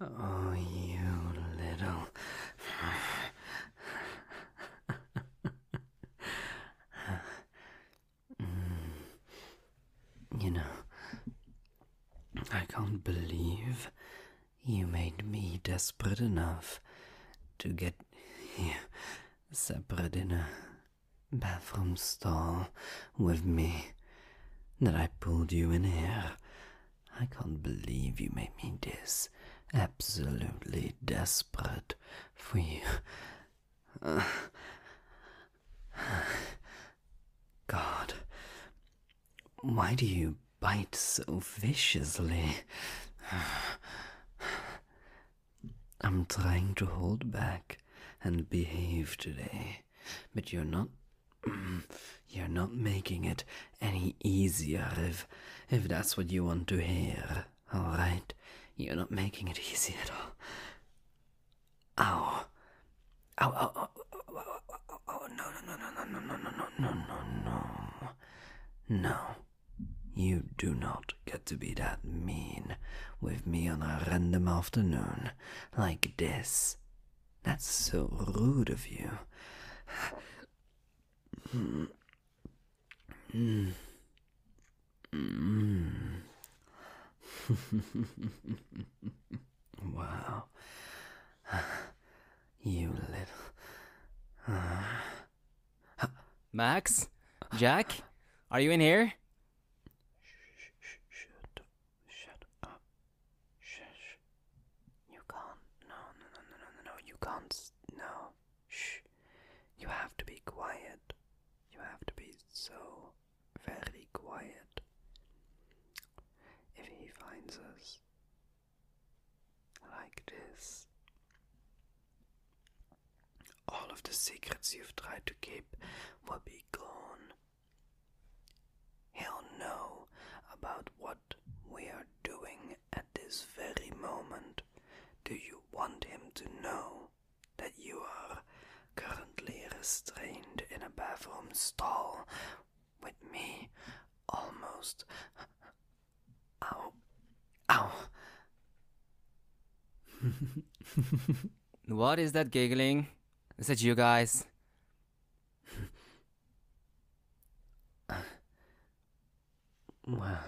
Oh, you little. Mm. You know, I can't believe you made me desperate enough to get you separate in a bathroom stall with me. That I pulled you in here. I can't believe you made me this absolutely desperate for you. God, why do you bite so viciously? I'm trying to hold back and behave today, but you're not. You're not making it any easier if if that's what you want to hear. All right, you're not making it easy at all. Ow. Ow, ow, ow, ow, ow, ow, no, no, no, no, no, no, no, no, no, no, no. No. You do not get to be that mean with me on a random afternoon like this. That's so rude of you. Wow. You little. Max? Jack? Are you in here? Shut, shut up. Shush. You can't. No, no, no, no, no, no, no. You can't. s- No. Shh. You have to be quiet. You have to be so very quiet. If he finds us like this, all of the secrets you've tried to keep will be gone. He'll know about what we are doing at this very moment. Do you want him to know that you are currently restrained in a bathroom stall with me almost? Ow. Ow. What is that giggling? Is that you guys? Well.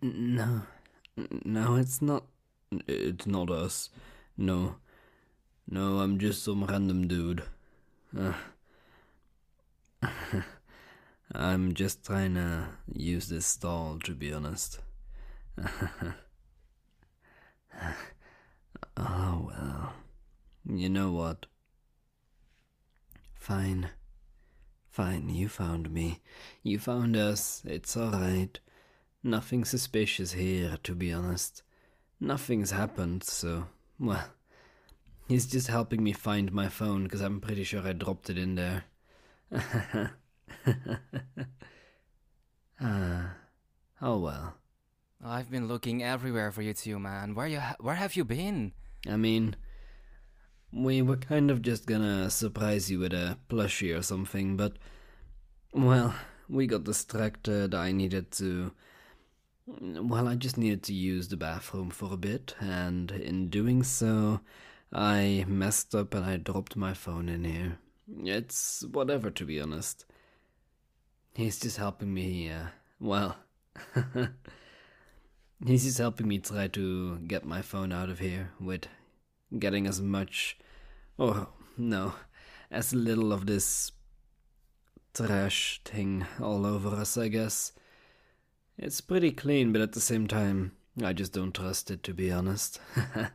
No. No, it's not. It's not us. No. No, I'm just some random dude. Uh, I'm just trying to use this stall, to be honest. oh, well. You know what? Fine. Fine, you found me. You found us. It's alright. Nothing suspicious here, to be honest. Nothing's happened, so, well. He's just helping me find my phone because I'm pretty sure I dropped it in there. ah. Oh well. I've been looking everywhere for you two, man. Where you ha- where have you been? I mean, we were kind of just gonna surprise you with a plushie or something, but, well, we got distracted. I needed to. Well, I just needed to use the bathroom for a bit, and in doing so, I messed up and I dropped my phone in here. It's whatever, to be honest. He's just helping me, uh, well. He's just helping me try to get my phone out of here with getting as much, oh no, as little of this trash thing all over us, I guess. It's pretty clean, but at the same time, I just don't trust it, to be honest.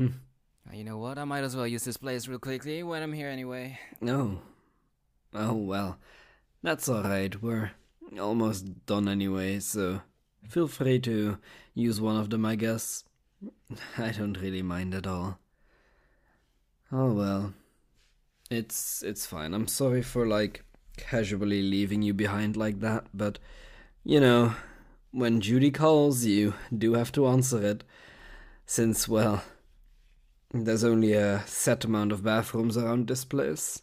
Uh, You know what? I might as well use this place real quickly when I'm here anyway. oh. Oh, well. That's alright. We're almost done anyway, so feel free to use one of them, I guess. I don't really mind at all. Oh well. It's it's fine. I'm sorry for like casually leaving you behind like that, but you know, when Judy calls, you do have to answer it. Since well, there's only a set amount of bathrooms around this place.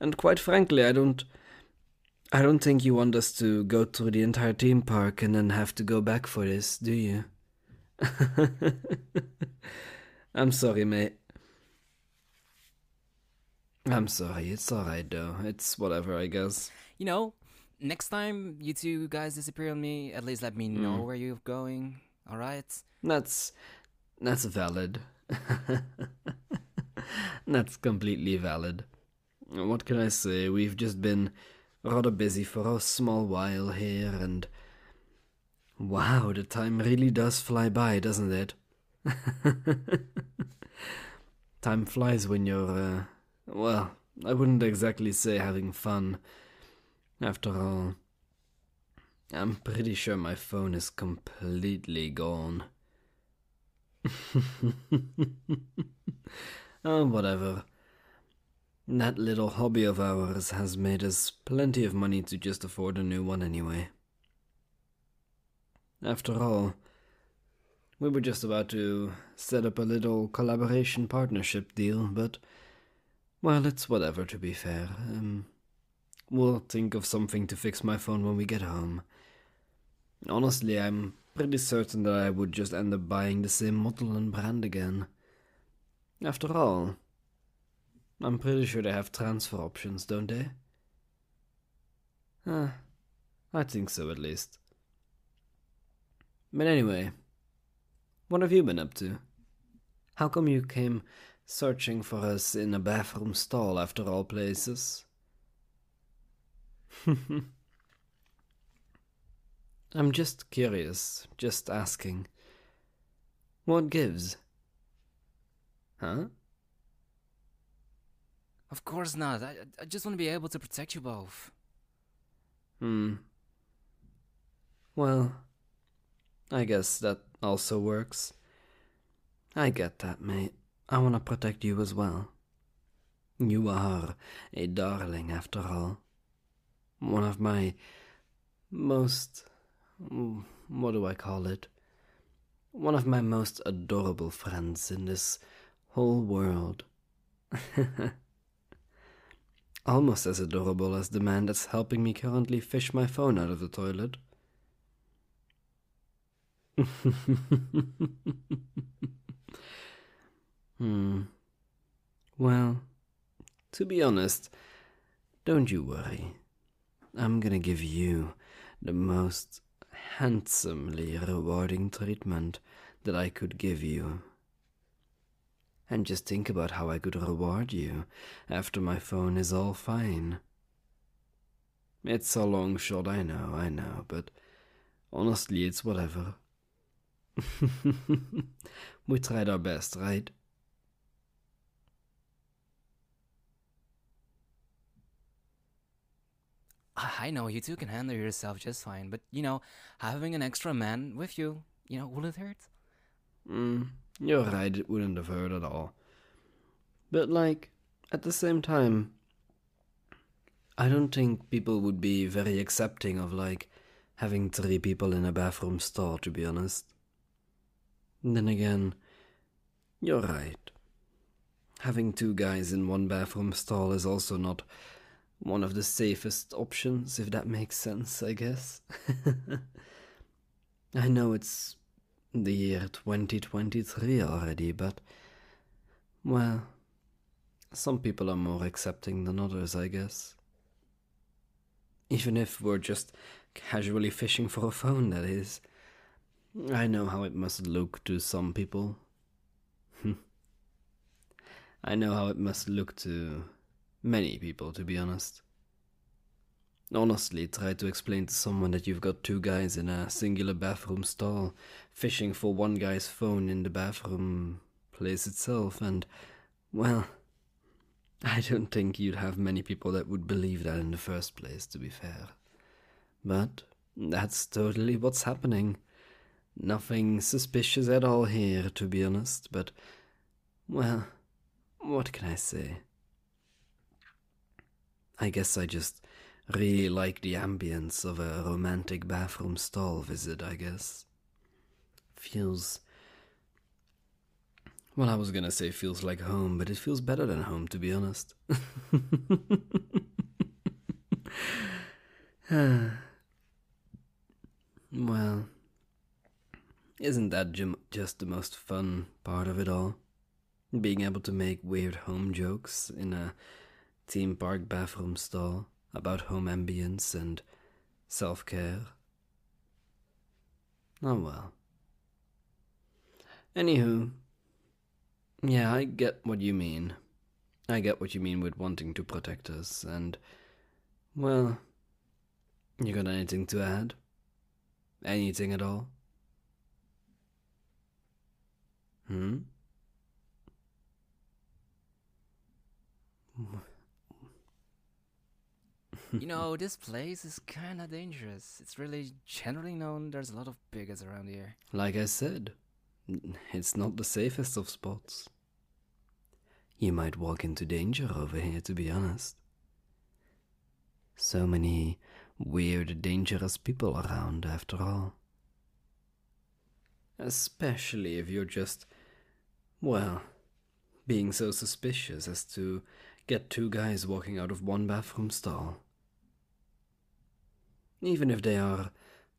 And quite frankly, I don't I don't think you want us to go through the entire theme park and then have to go back for this, do you? I'm sorry, mate. I'm sorry, it's alright though. It's whatever, I guess. You know, next time you two guys disappear on me, at least let me know Mm. where you're going. All right? That's that's valid. that's completely valid. What can I say? We've just been rather busy for a small while here and wow, the time really does fly by, doesn't it? time flies when you're uh, well, I wouldn't exactly say having fun. After all, I'm pretty sure my phone is completely gone. oh, whatever. That little hobby of ours has made us plenty of money to just afford a new one anyway. After all, we were just about to set up a little collaboration partnership deal, but, well, it's whatever to be fair. Um, we'll think of something to fix my phone when we get home. Honestly, I'm pretty certain that I would just end up buying the same model and brand again. After all, I'm pretty sure they have transfer options, don't they? Ah, I think so at least. But anyway, what have you been up to? How come you came searching for us in a bathroom stall after all places? I'm just curious, just asking. What gives? Huh? Of course not. I, I just want to be able to protect you both. Hmm. Well, I guess that also works. I get that, mate. I want to protect you as well. You are a darling, after all. One of my most. mm, What do I call it? One of my most adorable friends in this whole world. Almost as adorable as the man that's helping me currently fish my phone out of the toilet. hmm. Well, to be honest, don't you worry. I'm gonna give you the most handsomely rewarding treatment that I could give you. And just think about how I could reward you after my phone is all fine. It's a long shot, I know, I know, but honestly, it's whatever. we tried our best, right? I I know you two can handle yourself just fine, but you know, having an extra man with you, you know, will it hurt? Mm, you're right, it wouldn't have hurt at all. But, like, at the same time, I don't think people would be very accepting of, like, having three people in a bathroom stall, to be honest. Then again, you're right. Having two guys in one bathroom stall is also not one of the safest options, if that makes sense, I guess. I know it's the year 2023 already, but. Well. Some people are more accepting than others, I guess. Even if we're just casually fishing for a phone, that is. I know how it must look to some people. Hmm. I know how it must look to many people, to be honest. Honestly, try to explain to someone that you've got two guys in a singular bathroom stall fishing for one guy's phone in the bathroom place itself, and, well, I don't think you'd have many people that would believe that in the first place, to be fair. But that's totally what's happening. Nothing suspicious at all here, to be honest, but, well, what can I say? I guess I just really like the ambience of a romantic bathroom stall visit, I guess. Feels. Well, I was gonna say feels like home, but it feels better than home, to be honest. well, isn't that ju- just the most fun part of it all? Being able to make weird home jokes in a theme park bathroom stall about home ambience and self care. Oh well. Anywho, yeah, I get what you mean. I get what you mean with wanting to protect us, and, well, you got anything to add? Anything at all? Hmm? You know, this place is kinda dangerous. It's really generally known there's a lot of bigots around here. Like I said, it's not the safest of spots. You might walk into danger over here, to be honest. So many weird, dangerous people around, after all. Especially if you're just, well, being so suspicious as to get two guys walking out of one bathroom stall. Even if they are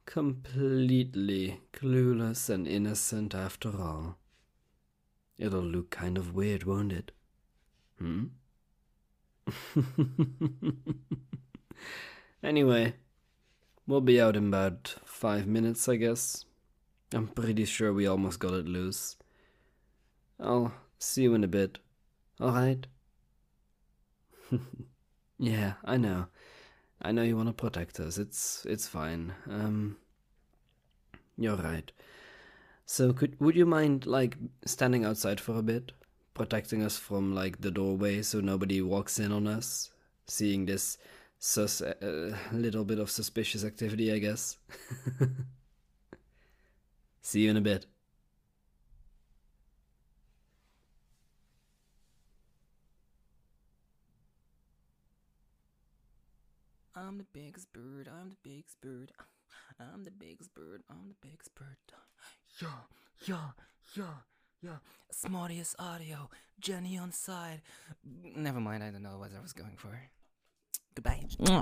completely clueless and innocent after all. It'll look kind of weird, won't it? Hmm? anyway, we'll be out in about five minutes, I guess. I'm pretty sure we almost got it loose. I'll see you in a bit. Alright? yeah, I know. I know you want to protect us. It's it's fine. Um You're right. So could would you mind like standing outside for a bit, protecting us from like the doorway so nobody walks in on us, seeing this sus uh, little bit of suspicious activity, I guess. See you in a bit. I'm the biggest bird, I'm the biggest bird. I'm the biggest bird, I'm the biggest bird. Yeah, yeah, yeah, yeah. Asmodeus audio, Jenny on side. Never mind, I don't know what I was going for. Goodbye.